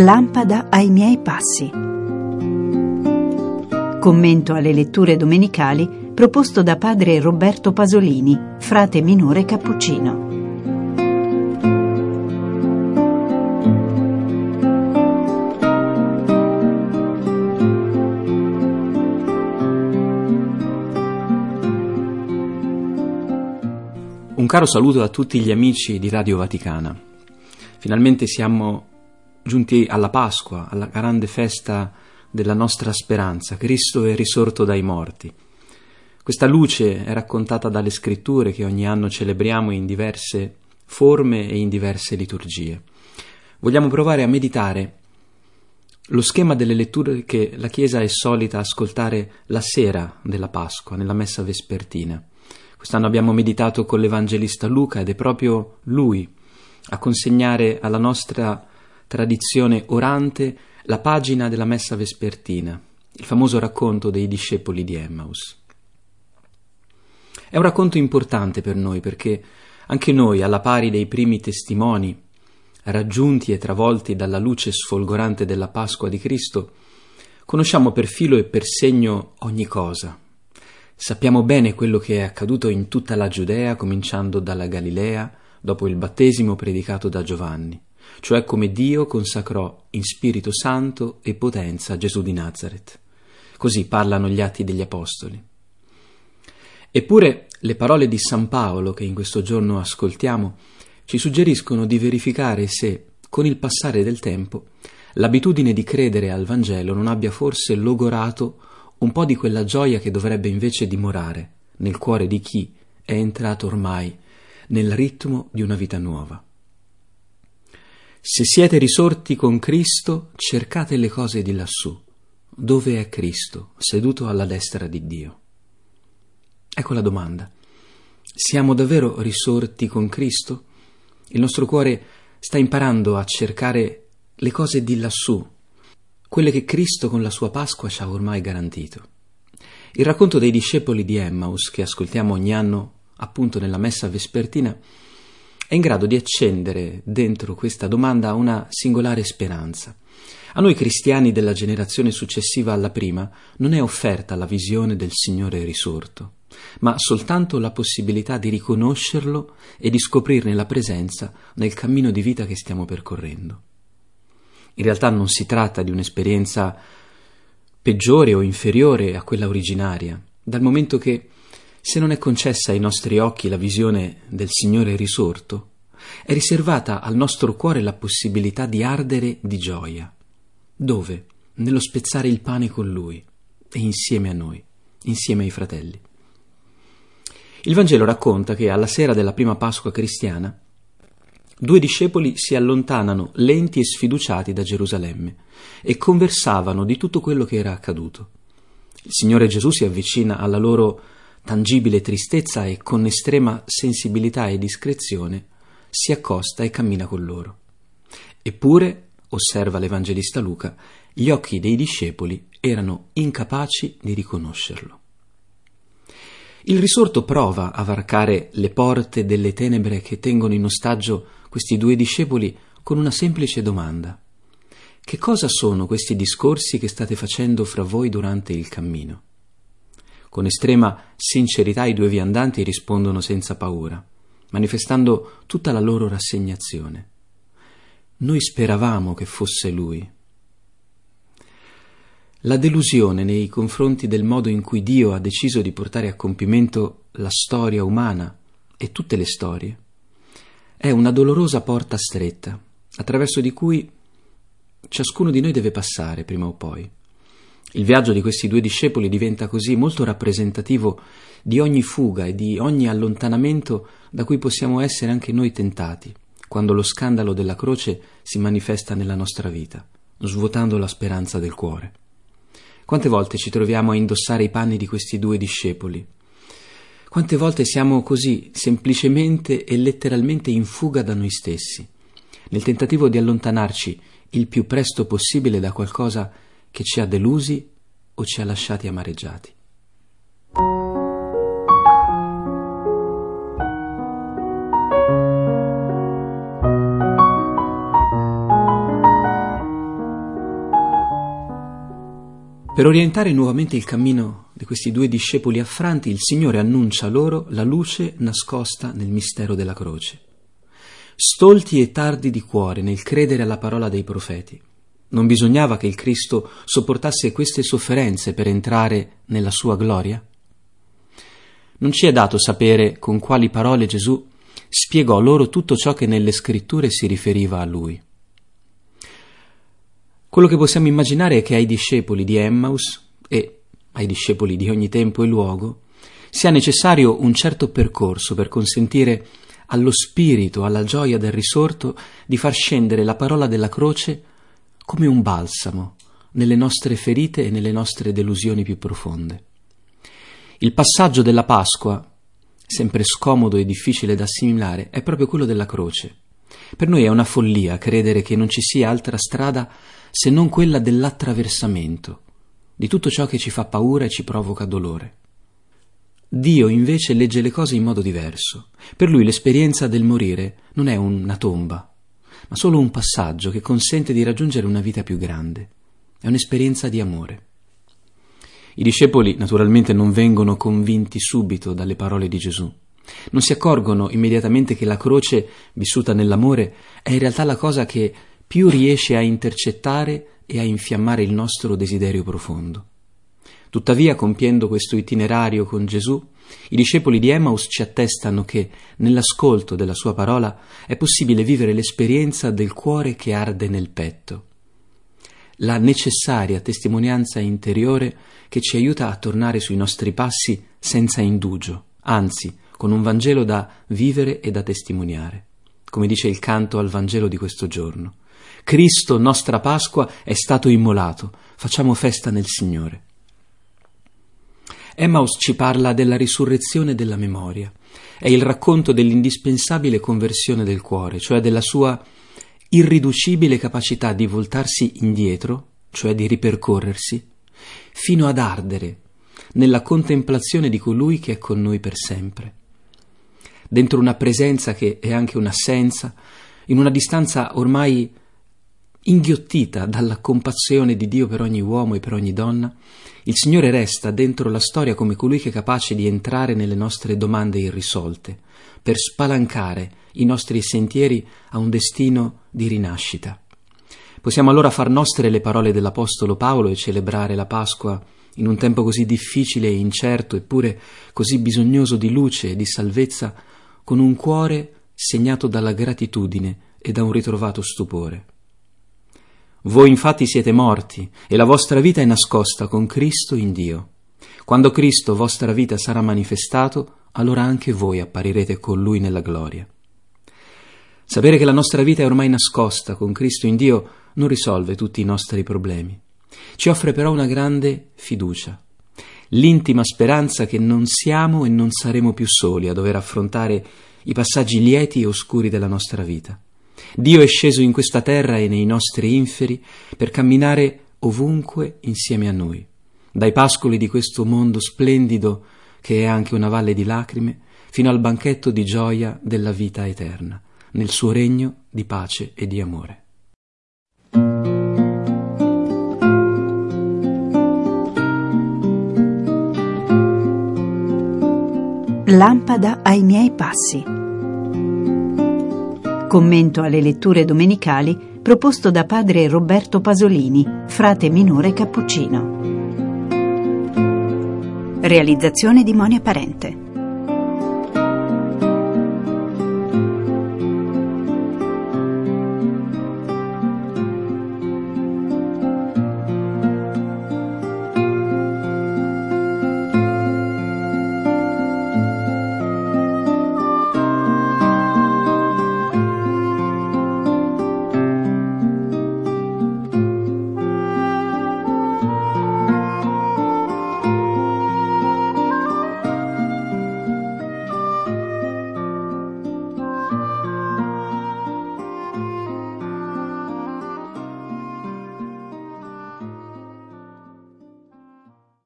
Lampada ai miei passi. Commento alle letture domenicali proposto da padre Roberto Pasolini, frate minore cappuccino. Un caro saluto a tutti gli amici di Radio Vaticana. Finalmente siamo giunti alla Pasqua, alla grande festa della nostra speranza. Cristo è risorto dai morti. Questa luce è raccontata dalle scritture che ogni anno celebriamo in diverse forme e in diverse liturgie. Vogliamo provare a meditare lo schema delle letture che la Chiesa è solita ascoltare la sera della Pasqua, nella messa vespertina. Quest'anno abbiamo meditato con l'Evangelista Luca ed è proprio lui a consegnare alla nostra tradizione orante la pagina della messa vespertina, il famoso racconto dei discepoli di Emmaus. È un racconto importante per noi perché anche noi, alla pari dei primi testimoni, raggiunti e travolti dalla luce sfolgorante della Pasqua di Cristo, conosciamo per filo e per segno ogni cosa. Sappiamo bene quello che è accaduto in tutta la Giudea, cominciando dalla Galilea, dopo il battesimo predicato da Giovanni cioè come Dio consacrò in Spirito Santo e potenza Gesù di Nazareth. Così parlano gli atti degli Apostoli. Eppure le parole di San Paolo che in questo giorno ascoltiamo ci suggeriscono di verificare se, con il passare del tempo, l'abitudine di credere al Vangelo non abbia forse logorato un po' di quella gioia che dovrebbe invece dimorare nel cuore di chi è entrato ormai nel ritmo di una vita nuova. Se siete risorti con Cristo, cercate le cose di lassù, dove è Cristo, seduto alla destra di Dio. Ecco la domanda. Siamo davvero risorti con Cristo? Il nostro cuore sta imparando a cercare le cose di lassù, quelle che Cristo con la sua Pasqua ci ha ormai garantito. Il racconto dei discepoli di Emmaus, che ascoltiamo ogni anno appunto nella messa vespertina, è in grado di accendere dentro questa domanda una singolare speranza. A noi cristiani della generazione successiva alla prima non è offerta la visione del Signore risorto, ma soltanto la possibilità di riconoscerlo e di scoprirne la presenza nel cammino di vita che stiamo percorrendo. In realtà non si tratta di un'esperienza peggiore o inferiore a quella originaria, dal momento che se non è concessa ai nostri occhi la visione del Signore risorto, è riservata al nostro cuore la possibilità di ardere di gioia. Dove? Nello spezzare il pane con Lui e insieme a noi, insieme ai fratelli. Il Vangelo racconta che alla sera della prima Pasqua cristiana due discepoli si allontanano lenti e sfiduciati da Gerusalemme e conversavano di tutto quello che era accaduto. Il Signore Gesù si avvicina alla loro tangibile tristezza e con estrema sensibilità e discrezione si accosta e cammina con loro. Eppure, osserva l'Evangelista Luca, gli occhi dei discepoli erano incapaci di riconoscerlo. Il risorto prova a varcare le porte delle tenebre che tengono in ostaggio questi due discepoli con una semplice domanda. Che cosa sono questi discorsi che state facendo fra voi durante il cammino? Con estrema sincerità i due viandanti rispondono senza paura, manifestando tutta la loro rassegnazione. Noi speravamo che fosse lui. La delusione nei confronti del modo in cui Dio ha deciso di portare a compimento la storia umana e tutte le storie è una dolorosa porta stretta, attraverso di cui ciascuno di noi deve passare prima o poi. Il viaggio di questi due discepoli diventa così molto rappresentativo di ogni fuga e di ogni allontanamento da cui possiamo essere anche noi tentati, quando lo scandalo della croce si manifesta nella nostra vita, svuotando la speranza del cuore. Quante volte ci troviamo a indossare i panni di questi due discepoli? Quante volte siamo così, semplicemente e letteralmente in fuga da noi stessi, nel tentativo di allontanarci il più presto possibile da qualcosa che ci ha delusi o ci ha lasciati amareggiati. Per orientare nuovamente il cammino di questi due discepoli affranti, il Signore annuncia loro la luce nascosta nel mistero della croce. Stolti e tardi di cuore nel credere alla parola dei profeti, non bisognava che il Cristo sopportasse queste sofferenze per entrare nella sua gloria? Non ci è dato sapere con quali parole Gesù spiegò loro tutto ciò che nelle scritture si riferiva a lui. Quello che possiamo immaginare è che ai discepoli di Emmaus e ai discepoli di ogni tempo e luogo sia necessario un certo percorso per consentire allo spirito, alla gioia del risorto, di far scendere la parola della croce come un balsamo nelle nostre ferite e nelle nostre delusioni più profonde. Il passaggio della Pasqua, sempre scomodo e difficile da assimilare, è proprio quello della croce. Per noi è una follia credere che non ci sia altra strada se non quella dell'attraversamento, di tutto ciò che ci fa paura e ci provoca dolore. Dio invece legge le cose in modo diverso. Per lui l'esperienza del morire non è una tomba, ma solo un passaggio che consente di raggiungere una vita più grande. È un'esperienza di amore. I discepoli naturalmente non vengono convinti subito dalle parole di Gesù. Non si accorgono immediatamente che la croce, vissuta nell'amore, è in realtà la cosa che più riesce a intercettare e a infiammare il nostro desiderio profondo. Tuttavia, compiendo questo itinerario con Gesù, i discepoli di Emmaus ci attestano che, nell'ascolto della sua parola, è possibile vivere l'esperienza del cuore che arde nel petto, la necessaria testimonianza interiore che ci aiuta a tornare sui nostri passi senza indugio, anzi, con un Vangelo da vivere e da testimoniare, come dice il canto al Vangelo di questo giorno. Cristo, nostra Pasqua, è stato immolato. Facciamo festa nel Signore. Emmaus ci parla della risurrezione della memoria. È il racconto dell'indispensabile conversione del cuore, cioè della sua irriducibile capacità di voltarsi indietro, cioè di ripercorrersi, fino ad ardere nella contemplazione di colui che è con noi per sempre. Dentro una presenza che è anche un'assenza, in una distanza ormai inghiottita dalla compassione di Dio per ogni uomo e per ogni donna, il Signore resta dentro la storia come colui che è capace di entrare nelle nostre domande irrisolte, per spalancare i nostri sentieri a un destino di rinascita. Possiamo allora far nostre le parole dell'Apostolo Paolo e celebrare la Pasqua in un tempo così difficile e incerto, eppure così bisognoso di luce e di salvezza, con un cuore segnato dalla gratitudine e da un ritrovato stupore. Voi infatti siete morti e la vostra vita è nascosta con Cristo in Dio. Quando Cristo, vostra vita, sarà manifestato, allora anche voi apparirete con Lui nella gloria. Sapere che la nostra vita è ormai nascosta con Cristo in Dio non risolve tutti i nostri problemi. Ci offre però una grande fiducia, l'intima speranza che non siamo e non saremo più soli a dover affrontare i passaggi lieti e oscuri della nostra vita. Dio è sceso in questa terra e nei nostri inferi per camminare ovunque insieme a noi, dai pascoli di questo mondo splendido che è anche una valle di lacrime, fino al banchetto di gioia della vita eterna, nel suo regno di pace e di amore. Lampada ai miei passi Commento alle letture domenicali proposto da padre Roberto Pasolini, frate minore cappuccino. Realizzazione di Monia Parente.